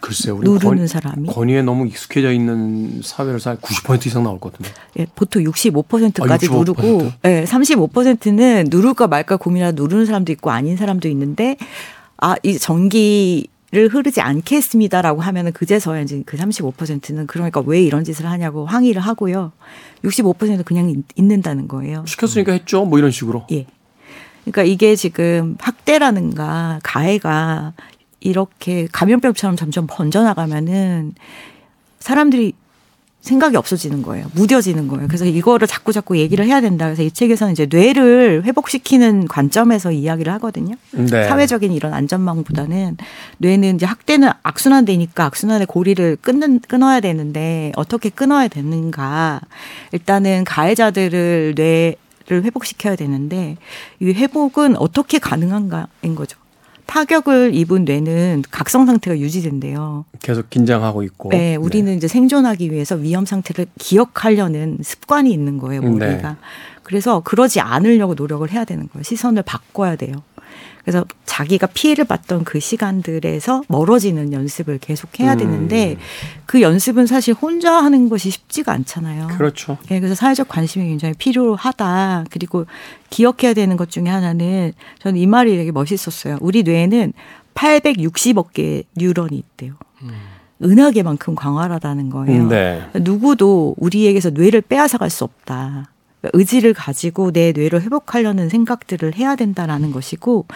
글쎄요, 우리
누르는 권, 사람이
권위에 너무 익숙해져 있는 사회라서 90% 이상 나올 것 같은데.
예, 보통 65%까지 아, 65%? 누르고, 예, 35%는 누를까 말까 고민하다 누르는 사람도 있고 아닌 사람도 있는데, 아, 이 전기 를 흐르지 않겠습니다라고 하면은 그제서야 이제 그 35%는 그러니까 왜 이런 짓을 하냐고 항의를 하고요. 65%는 그냥 있는다는 거예요.
시켰으니까 했죠. 뭐 이런 식으로.
예. 그러니까 이게 지금 학대라는가 가해가 이렇게 감염병처럼 점점 번져나가면은 사람들이 생각이 없어지는 거예요. 무뎌지는 거예요. 그래서 이거를 자꾸 자꾸 얘기를 해야 된다. 그래서 이 책에서는 이제 뇌를 회복시키는 관점에서 이야기를 하거든요. 네. 사회적인 이런 안전망보다는 뇌는 이제 학대는 악순환되니까 악순환의 고리를 끊는 끊어야 되는데 어떻게 끊어야 되는가? 일단은 가해자들을 뇌를 회복시켜야 되는데 이 회복은 어떻게 가능한가인 거죠. 타격을 입은 뇌는 각성 상태가 유지된대요.
계속 긴장하고 있고.
네, 우리는 네. 이제 생존하기 위해서 위험 상태를 기억하려는 습관이 있는 거예요, 머리가. 네. 그래서 그러지 않으려고 노력을 해야 되는 거예요. 시선을 바꿔야 돼요. 그래서 자기가 피해를 봤던 그 시간들에서 멀어지는 연습을 계속 해야 음. 되는데 음. 그 연습은 사실 혼자 하는 것이 쉽지가 않잖아요.
그렇죠.
네, 그래서 사회적 관심이 굉장히 필요하다. 그리고 기억해야 되는 것 중에 하나는 저는 이 말이 되게 멋있었어요. 우리 뇌에는 860억 개의 뉴런이 있대요. 음. 은하계만큼 광활하다는 거예요. 네. 누구도 우리에게서 뇌를 빼앗아갈 수 없다. 의지를 가지고 내 뇌를 회복하려는 생각들을 해야 된다라는 것이고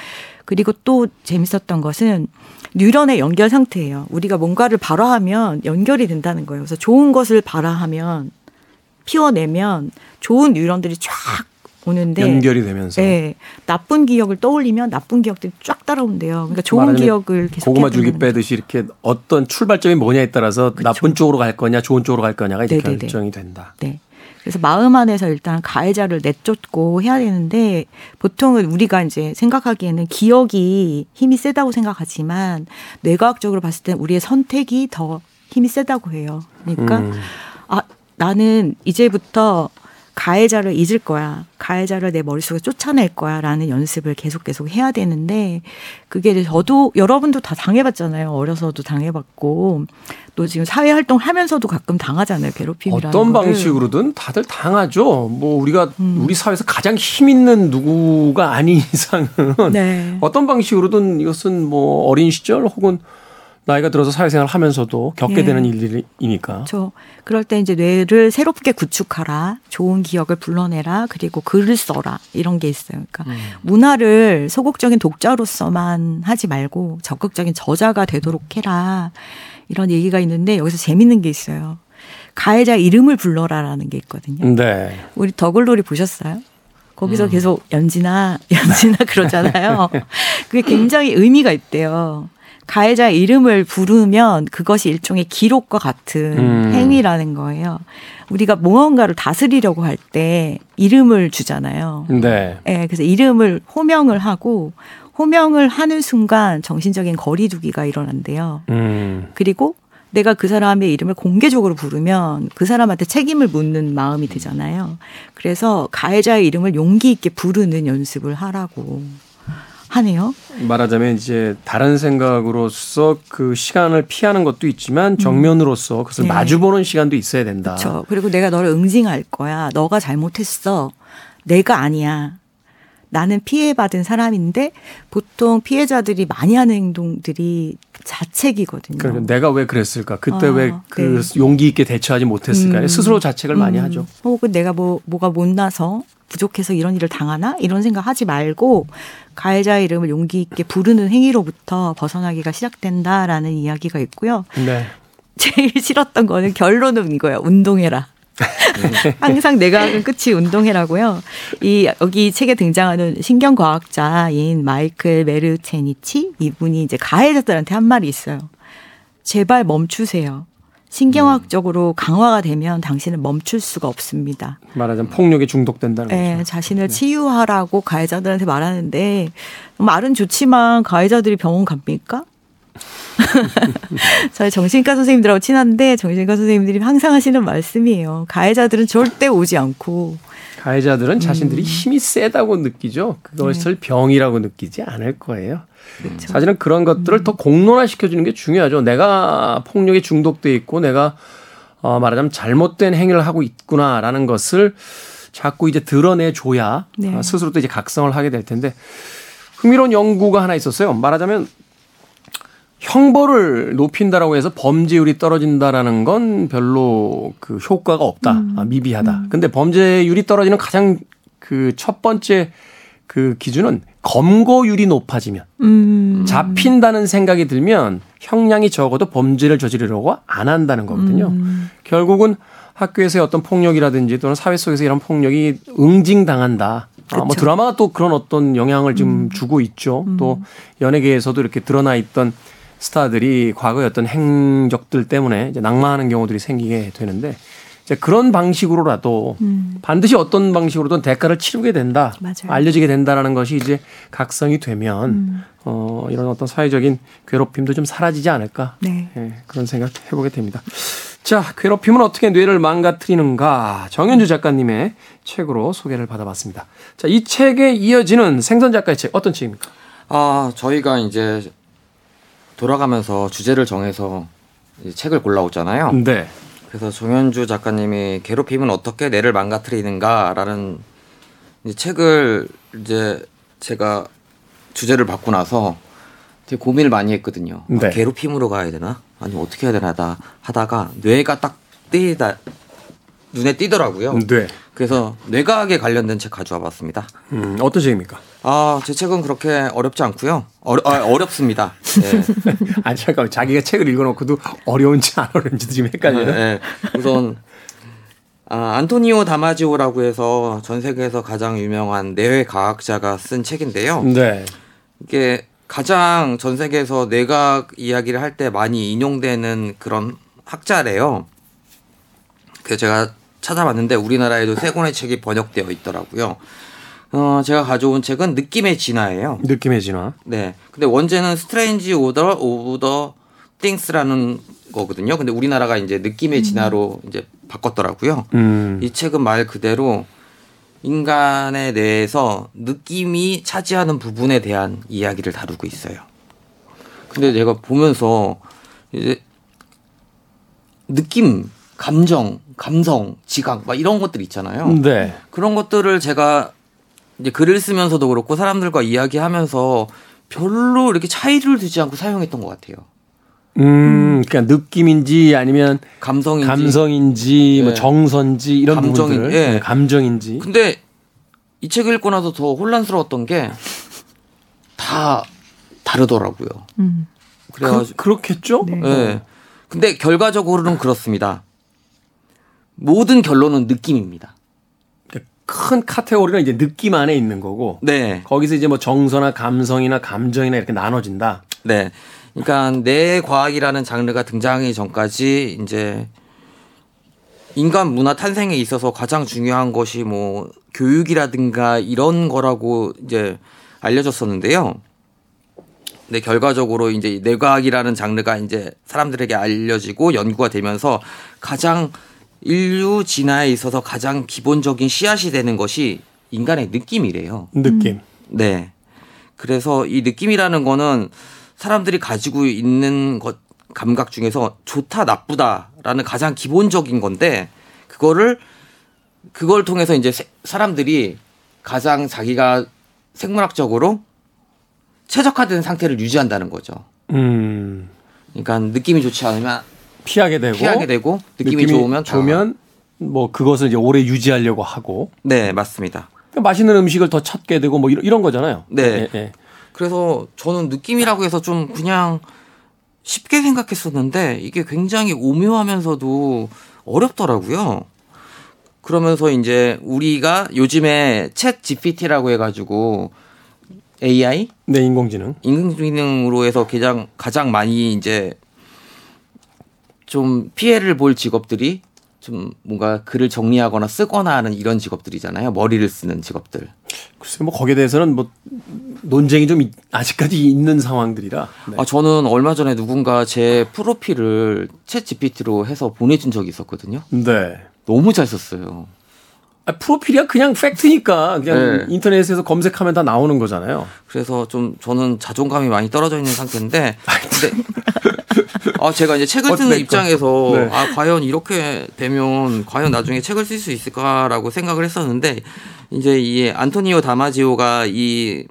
그리고 또 재밌었던 것은 뉴런의 연결 상태예요. 우리가 뭔가를 발화하면 연결이 된다는 거예요. 그래서 좋은 것을 발화하면 피워내면 좋은 뉴런들이 쫙 오는데
연결이 되면서
네, 나쁜 기억을 떠올리면 나쁜 기억들이 쫙 따라온대요. 그러니까 좋은 기억을 계속
고구마 줄기 빼듯이 이렇게 어떤 출발점이 뭐냐에 따라서 그쵸. 나쁜 쪽으로 갈 거냐, 좋은 쪽으로 갈 거냐가 이제 네네네. 결정이 된다.
네. 그래서 마음 안에서 일단 가해자를 내쫓고 해야 되는데 보통은 우리가 이제 생각하기에는 기억이 힘이 세다고 생각하지만 뇌과학적으로 봤을 때 우리의 선택이 더 힘이 세다고 해요. 그러니까 음. 아 나는 이제부터 가해자를 잊을 거야. 가해자를 내 머릿속에 쫓아낼 거야. 라는 연습을 계속 계속 해야 되는데, 그게 저도, 여러분도 다 당해봤잖아요. 어려서도 당해봤고, 또 지금 사회활동 하면서도 가끔 당하잖아요. 괴롭힘이라는
어떤 거를. 방식으로든 다들 당하죠. 뭐, 우리가, 음. 우리 사회에서 가장 힘 있는 누구가 아닌 이상은. 네. 어떤 방식으로든 이것은 뭐, 어린 시절 혹은 나이가 들어서 사회생활 하면서도 겪게 예. 되는 일이니까.
그렇죠. 그럴 때 이제 뇌를 새롭게 구축하라. 좋은 기억을 불러내라. 그리고 글을 써라. 이런 게 있어요. 그러니까 음. 문화를 소극적인 독자로서만 하지 말고 적극적인 저자가 되도록 해라. 이런 얘기가 있는데 여기서 재밌는 게 있어요. 가해자 이름을 불러라라는 게 있거든요. 네. 우리 더글로리 보셨어요? 거기서 음. 계속 연진아, 연진아 그러잖아요. 그게 굉장히 의미가 있대요. 가해자 이름을 부르면 그것이 일종의 기록과 같은 음. 행위라는 거예요. 우리가 무언가를 다스리려고 할 때 이름을 주잖아요. 네. 네. 그래서 이름을 호명을 하고 호명을 하는 순간 정신적인 거리두기가 일어난대요. 음. 그리고 내가 그 사람의 이름을 공개적으로 부르면 그 사람한테 책임을 묻는 마음이 들잖아요. 그래서 가해자의 이름을 용기 있게 부르는 연습을 하라고. 하네요.
말하자면 이제 다른 생각으로서 그 시간을 피하는 것도 있지만 음. 정면으로서 그것을 네. 마주보는 시간도 있어야 된다.
그렇죠. 그리고 내가 너를 응징할 거야. 너가 잘못했어. 내가 아니야. 나는 피해받은 사람인데 보통 피해자들이 많이 하는 행동들이 자책이거든요.
그러니까 내가 왜 그랬을까? 그때 아, 왜그 네. 용기 있게 대처하지 못했을까? 음. 스스로 자책을 음. 많이 하죠.
혹은 내가 뭐 뭐가 못나서 부족해서 이런 일을 당하나 이런 생각 하지 말고 가해자의 이름을 용기 있게 부르는 행위로부터 벗어나기가 시작된다라는 이야기가 있고요. 네. 제일 싫었던 거는 결론은 이거예요. 운동해라. 항상 내가 하는 끝이 운동해라고요. 이 여기 책에 등장하는 신경 과학자인 마이클 메르체니치 이분이 이제 가해자들한테 한 말이 있어요. 제발 멈추세요. 신경학적으로 강화가 되면 당신은 멈출 수가 없습니다.
말하자면 폭력에 중독된다는
네,
거죠.
자신을 네. 치유하라고 가해자들한테 말하는데 말은 좋지만 가해자들이 병원 갑니까? 저희 정신과 선생님들하고 친한데 정신과 선생님들이 항상 하시는 말씀이에요. 가해자들은 절대 오지 않고
가해자들은 자신들이 음. 힘이 세다고 느끼죠. 그것을 네. 병이라고 느끼지 않을 거예요. 그렇죠. 사실은 그런 것들을 음. 더 공론화 시켜주는 게 중요하죠. 내가 폭력에 중독돼 있고 내가 어 말하자면 잘못된 행위를 하고 있구나라는 것을 자꾸 이제 드러내줘야 네. 어, 스스로 또 이제 각성을 하게 될 텐데 흥미로운 연구가 하나 있었어요. 말하자면 형벌을 높인다라고 해서 범죄율이 떨어진다라는 건 별로 그 효과가 없다. 음. 아, 미비하다. 음. 근데 범죄율이 떨어지는 가장 그 첫 번째 그 기준은 검거율이 높아지면 음. 잡힌다는 생각이 들면 형량이 적어도 범죄를 저지르려고 안 한다는 거거든요. 음. 결국은 학교에서의 어떤 폭력이라든지 또는 사회 속에서 이런 폭력이 응징당한다. 아, 뭐 드라마가 또 그런 어떤 영향을 좀 음. 주고 있죠. 또 음. 연예계에서도 이렇게 드러나 있던 스타들이 과거의 어떤 행적들 때문에 이제 낙마하는 경우들이 생기게 되는데 이제 그런 방식으로라도 음. 반드시 어떤 방식으로든 대가를 치르게 된다. 맞아요. 알려지게 된다라는 것이 이제 각성이 되면 음. 어 이런 어떤 사회적인 괴롭힘도 좀 사라지지 않을까. 네. 네, 그런 생각 해보게 됩니다. 자, 괴롭힘은 어떻게 뇌를 망가뜨리는가? 정현주 작가님의 책으로 소개를 받아봤습니다. 자, 이 책에 이어지는 생선 작가의 책 어떤 책입니까?
아 저희가 이제 돌아가면서 주제를 정해서 책을 골라오잖아요. 네. 그래서 정현주 작가님이 괴롭힘은 어떻게 뇌를 망가뜨리는가라는 이제 책을 이제 제가 주제를 받고 나서 되게 고민을 많이 했거든요. 아, 네. 아, 괴롭힘으로 가야 되나? 아니 어떻게 해야 되나 하다가 뇌가 딱 띄다 눈에 띄더라고요. 네. 그래서 뇌과학에 관련된 책 가져와 봤습니다.
음, 어떤 책입니까?
아, 제 책은 그렇게 어렵지 않고요. 어려, 아, 어렵습니다. 네.
아니, 잠깐 자기가 책을 읽어놓고도 어려운지 안 어려운지도 지금 헷갈려요. 네, 네.
우선 아, 안토니오 다마지오라고 해서 전 세계에서 가장 유명한 뇌 과학자가 쓴 책인데요. 네. 이게 가장 전 세계에서 뇌과학 이야기를 할 때 많이 인용되는 그런 학자래요. 그래서 제가 찾아봤는데 우리나라에도 세 권의 책이 번역되어 있더라고요. 어, 제가 가져온 책은 느낌의 진화예요.
느낌의 진화.
네. 근데 원제는 Strange Order of the Things라는 거거든요. 근데 우리나라가 이제 느낌의 음. 진화로 이제 바꿨더라고요. 음. 이 책은 말 그대로 인간에 대해서 느낌이 차지하는 부분에 대한 이야기를 다루고 있어요. 근데 내가 보면서 이제 느낌, 감정, 감성, 지각 막 이런 것들 있잖아요. 네. 그런 것들을 제가 이제 글을 쓰면서도 그렇고 사람들과 이야기하면서 별로 이렇게 차이를 두지 않고 사용했던 것 같아요.
음, 그러니까 느낌인지 아니면
감성인지,
감성인지 뭐 네. 뭐 정서인지 이런 감정인, 부분들, 네. 감정인지.
근데 이 책을 읽고 나서 더 혼란스러웠던 게 다 다르더라고요. 음.
그래가지고 그, 렇겠죠 네.
네. 근데 결과적으로는 그렇습니다. 모든 결론은 느낌입니다.
큰 카테고리가 이제 느낌 안에 있는 거고. 네. 거기서 이제 뭐 정서나 감성이나 감정이나 이렇게 나눠진다.
네. 그러니까 내 과학이라는 장르가 등장하기 전까지 이제 인간 문화 탄생에 있어서 가장 중요한 것이 뭐 교육이라든가 이런 거라고 이제 알려졌었는데요. 근데 결과적으로 이제 뇌과학이라는 장르가 이제 사람들에게 알려지고 연구가 되면서 가장 인류 진화에 있어서 가장 기본적인 씨앗이 되는 것이 인간의 느낌이래요.
느낌.
네. 그래서 이 느낌이라는 거는 사람들이 가지고 있는 것 감각 중에서 좋다 나쁘다라는 가장 기본적인 건데 그거를 그걸 통해서 이제 사람들이 가장 자기가 생물학적으로 최적화된 상태를 유지한다는 거죠. 음. 그러니까 느낌이 좋지 않으면
피하게 되고
피하게 되고 느낌이, 느낌이 좋으면
좋으면 뭐 그것을 이제 오래 유지하려고 하고.
네, 맞습니다.
그러니까 맛있는 음식을 더 찾게 되고 뭐 이런, 이런 거잖아요.
네. 예, 예. 그래서 저는 느낌이라고 해서 좀 그냥 쉽게 생각했었는데 이게 굉장히 오묘하면서도 어렵더라고요. 그러면서 이제 우리가 요즘에 챗 GPT라고 해가지고 AI?
네, 인공지능.
인공지능으로 해서 가장 가장 많이 이제 좀 피해를 볼 직업들이 좀 뭔가 글을 정리하거나 쓰거나 하는 이런 직업들이잖아요. 머리를 쓰는 직업들.
글쎄 뭐 거기에 대해서는 뭐 논쟁이 좀 아직까지 있는 상황들이라.
네. 아 저는 얼마 전에 누군가 제 프로필을 챗 GPT로 해서 보내준 적이 있었거든요. 네. 너무 잘 썼어요.
아, 프로필이야 그냥 팩트니까 그냥 네. 인터넷에서 검색하면 다 나오는 거잖아요.
그래서 좀 저는 자존감이 많이 떨어져 있는 상태인데 근데 아 제가 이제 책을 쓰는 입장에서 네. 아 과연 이렇게 되면 과연 나중에 책을 쓸 수 있을까라고 생각을 했었는데 이제 이 안토니오 다마지오가 이,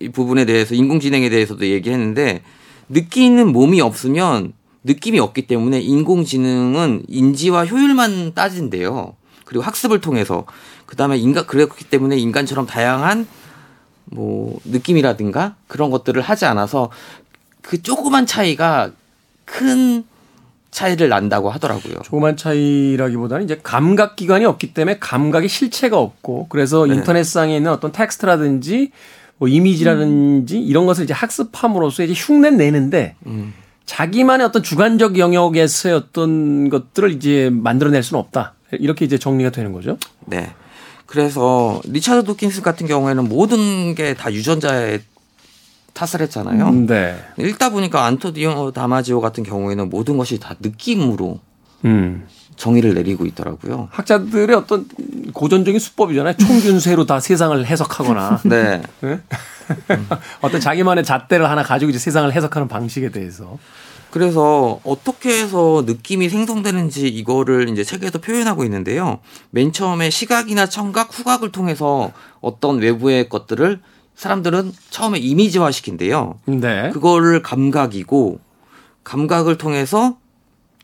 이 부분에 대해서 인공지능에 대해서도 얘기했는데 느끼는 몸이 없으면 느낌이 없기 때문에 인공지능은 인지와 효율만 따진대요. 그리고 학습을 통해서 그다음에 인간 그렇기 때문에 인간처럼 다양한 뭐 느낌이라든가 그런 것들을 하지 않아서 그 조그만 차이가 큰 차이를 난다고 하더라고요.
조그만 차이라기보다는 이제 감각 기관이 없기 때문에 감각의 실체가 없고 그래서 네. 인터넷상에 있는 어떤 텍스트라든지 뭐 이미지라든지 음. 이런 것을 이제 학습함으로써 이제 흉내 내는데 음. 자기만의 어떤 주관적 영역에서의 어떤 것들을 이제 만들어낼 수는 없다. 이렇게 이제 정리가 되는 거죠.
네. 그래서 리차드 도킨스 같은 경우에는 모든 게 다 유전자의 탓을 했잖아요. 음, 네. 읽다 보니까 안토니오 다마지오 같은 경우에는 모든 것이 다 느낌으로 음. 정의를 내리고 있더라고요.
학자들의 어떤 고전적인 수법이잖아요. 총균세로 다 세상을 해석하거나.
네. 네?
어떤 자기만의 잣대를 하나 가지고 이제 세상을 해석하는 방식에 대해서.
그래서 어떻게 해서 느낌이 생성되는지 이거를 이제 책에서 표현하고 있는데요. 맨 처음에 시각이나 청각, 후각을 통해서 어떤 외부의 것들을 사람들은 처음에 이미지화 시킨대요. 네. 그거를 감각이고 감각을 통해서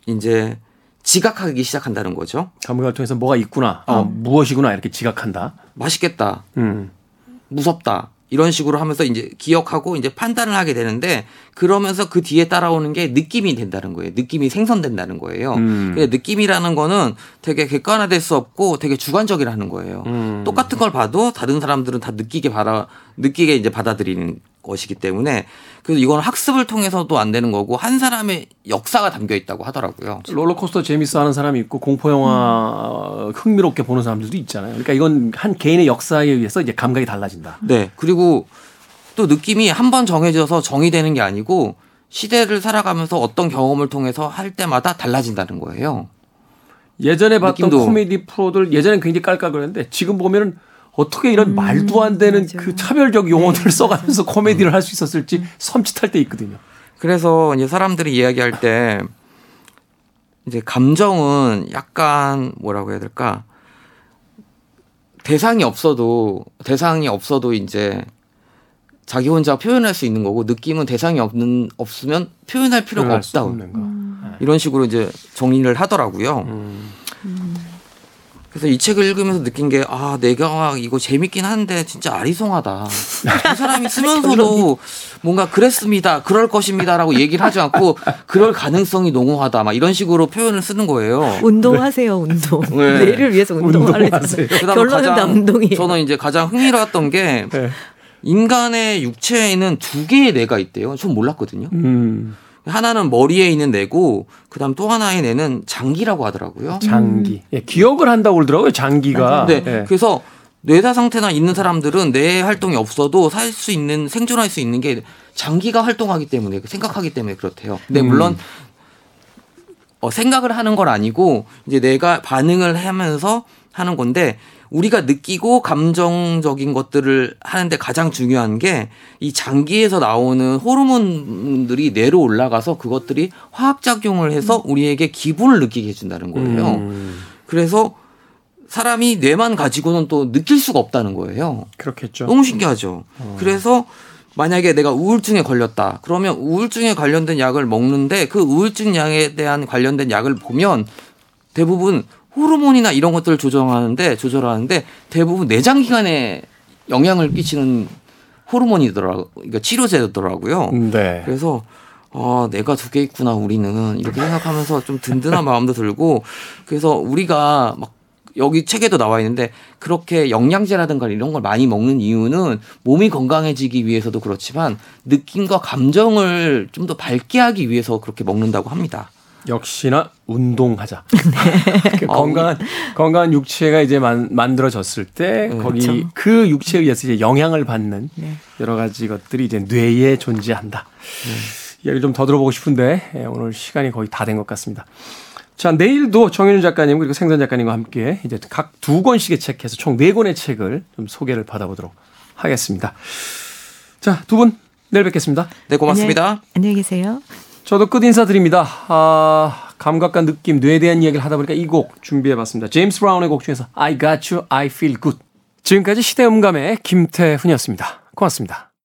이제 지각하기 시작한다는 거죠.
감각을 통해서 뭐가 있구나, 어. 아, 무엇이구나 이렇게 지각한다.
맛있겠다, 음. 무섭다, 이런 식으로 하면서 이제 기억하고 이제 판단을 하게 되는데 그러면서 그 뒤에 따라오는 게 느낌이 된다는 거예요. 느낌이 생성된다는 거예요. 음. 느낌이라는 거는 되게 객관화될 수 없고 되게 주관적이라는 거예요. 음. 똑같은 걸 봐도 다른 사람들은 다 느끼게 받아 느끼게 이제 받아들이는 것이기 때문에 그래서 이건 학습을 통해서도 안 되는 거고 한 사람의 역사가 담겨 있다고 하더라고요.
롤러코스터 재밌어 하는 사람이 있고 공포 영화 음. 흥미롭게 보는 사람들도 있잖아요. 그러니까 이건 한 개인의 역사에 의해서 이제 감각이 달라진다.
네. 그리고 또 느낌이 한 번 정해져서 정의되는 게 아니고 시대를 살아가면서 어떤 경험을 통해서 할 때마다 달라진다는 거예요.
예전에 봤던 느낌도. 코미디 프로들 예전엔 굉장히 깔깔거렸는데 지금 보면은 어떻게 이런 음, 말도 안 되는 맞아. 그 차별적 용어들을 네. 써가면서 코미디를 할 수 있었을지 섬찟할 때 있거든요.
그래서 이제 사람들이 이야기할 때 이제 감정은 약간 뭐라고 해야 될까 대상이 없어도 대상이 없어도 이제 자기 혼자 표현할 수 있는 거고 느낌은 대상이 없는 없으면 표현할 필요가 없다. 음. 이런 식으로 이제 정리를 하더라고요. 음. 그래서 이 책을 읽으면서 느낀 게, 아, 내가 이거 재밌긴 한데 진짜 아리송하다. 그 사람이 쓰면서도 뭔가 그랬습니다. 그럴 것입니다 라고 얘기를 하지 않고 그럴 가능성이 농후하다. 막 이런 식으로 표현을 쓰는 거예요.
운동하세요, 네. 운동. 네. 내일을 위해서 운동하세요. 결론은 다 운동이에요.
저는 이제 가장 흥미로웠던 게 네. 인간의 육체에는 두 개의 뇌가 있대요. 전 몰랐거든요. 음. 하나는 머리에 있는 뇌고 그다음 또 하나의 뇌는 장기라고 하더라고요.
장기. 예, 기억을 한다고 그러더라고요. 장기가.
네. 예. 그래서 뇌사 상태나 있는 사람들은 뇌 활동이 없어도 살 수 있는 생존할 수 있는 게 장기가 활동하기 때문에 생각하기 때문에 그렇대요. 근데 음. 물론 어, 생각을 하는 건 아니고 이제 내가 반응을 하면서 하는 건데 우리가 느끼고 감정적인 것들을 하는데 가장 중요한 게 이 장기에서 나오는 호르몬들이 뇌로 올라가서 그것들이 화학작용을 해서 우리에게 기분을 느끼게 해준다는 거예요. 음. 그래서 사람이 뇌만 가지고는 또 느낄 수가 없다는 거예요.
그렇겠죠.
너무 신기하죠. 어. 그래서 만약에 내가 우울증에 걸렸다. 그러면 우울증에 관련된 약을 먹는데 그 우울증 약에 대한 관련된 약을 보면 대부분 호르몬이나 이런 것들을 조정하는데 조절하는데 대부분 내장 기관에 영향을 끼치는 호르몬이더라고 그러니까 치료제더라고요. 네. 그래서 아, 내가 두 개 있구나, 우리는. 이렇게 생각하면서 좀 든든한 마음도 들고, 그래서 우리가 막 여기 책에도 나와 있는데 그렇게 영양제라든가 이런 걸 많이 먹는 이유는 몸이 건강해지기 위해서도 그렇지만 느낌과 감정을 좀 더 밝게 하기 위해서 그렇게 먹는다고 합니다.
역시나 운동하자. 네. 그 건강한 건강한 육체가 이제 만, 만들어졌을 때 네, 거기 그렇죠. 그 육체에 의해서 이제 영향을 받는 네. 여러 가지 것들이 이제 뇌에 존재한다. 네. 이야기 좀 더 들어보고 싶은데 예, 오늘 시간이 거의 다 된 것 같습니다. 자 내일도 정현우 작가님 그리고 생선 작가님과 함께 이제 각 두 권씩의 책해서 총 네 권의 책을 좀 소개를 받아보도록 하겠습니다. 자 두 분 내일 뵙겠습니다.
네 고맙습니다.
안녕히 계세요.
저도 끝 인사드립니다. 아, 감각과 느낌, 뇌에 대한 이야기를 하다 보니까 이 곡 준비해봤습니다. 제임스 브라운의 곡 중에서 I Got You, I Feel Good. 지금까지 시대음감의 김태훈이었습니다. 고맙습니다.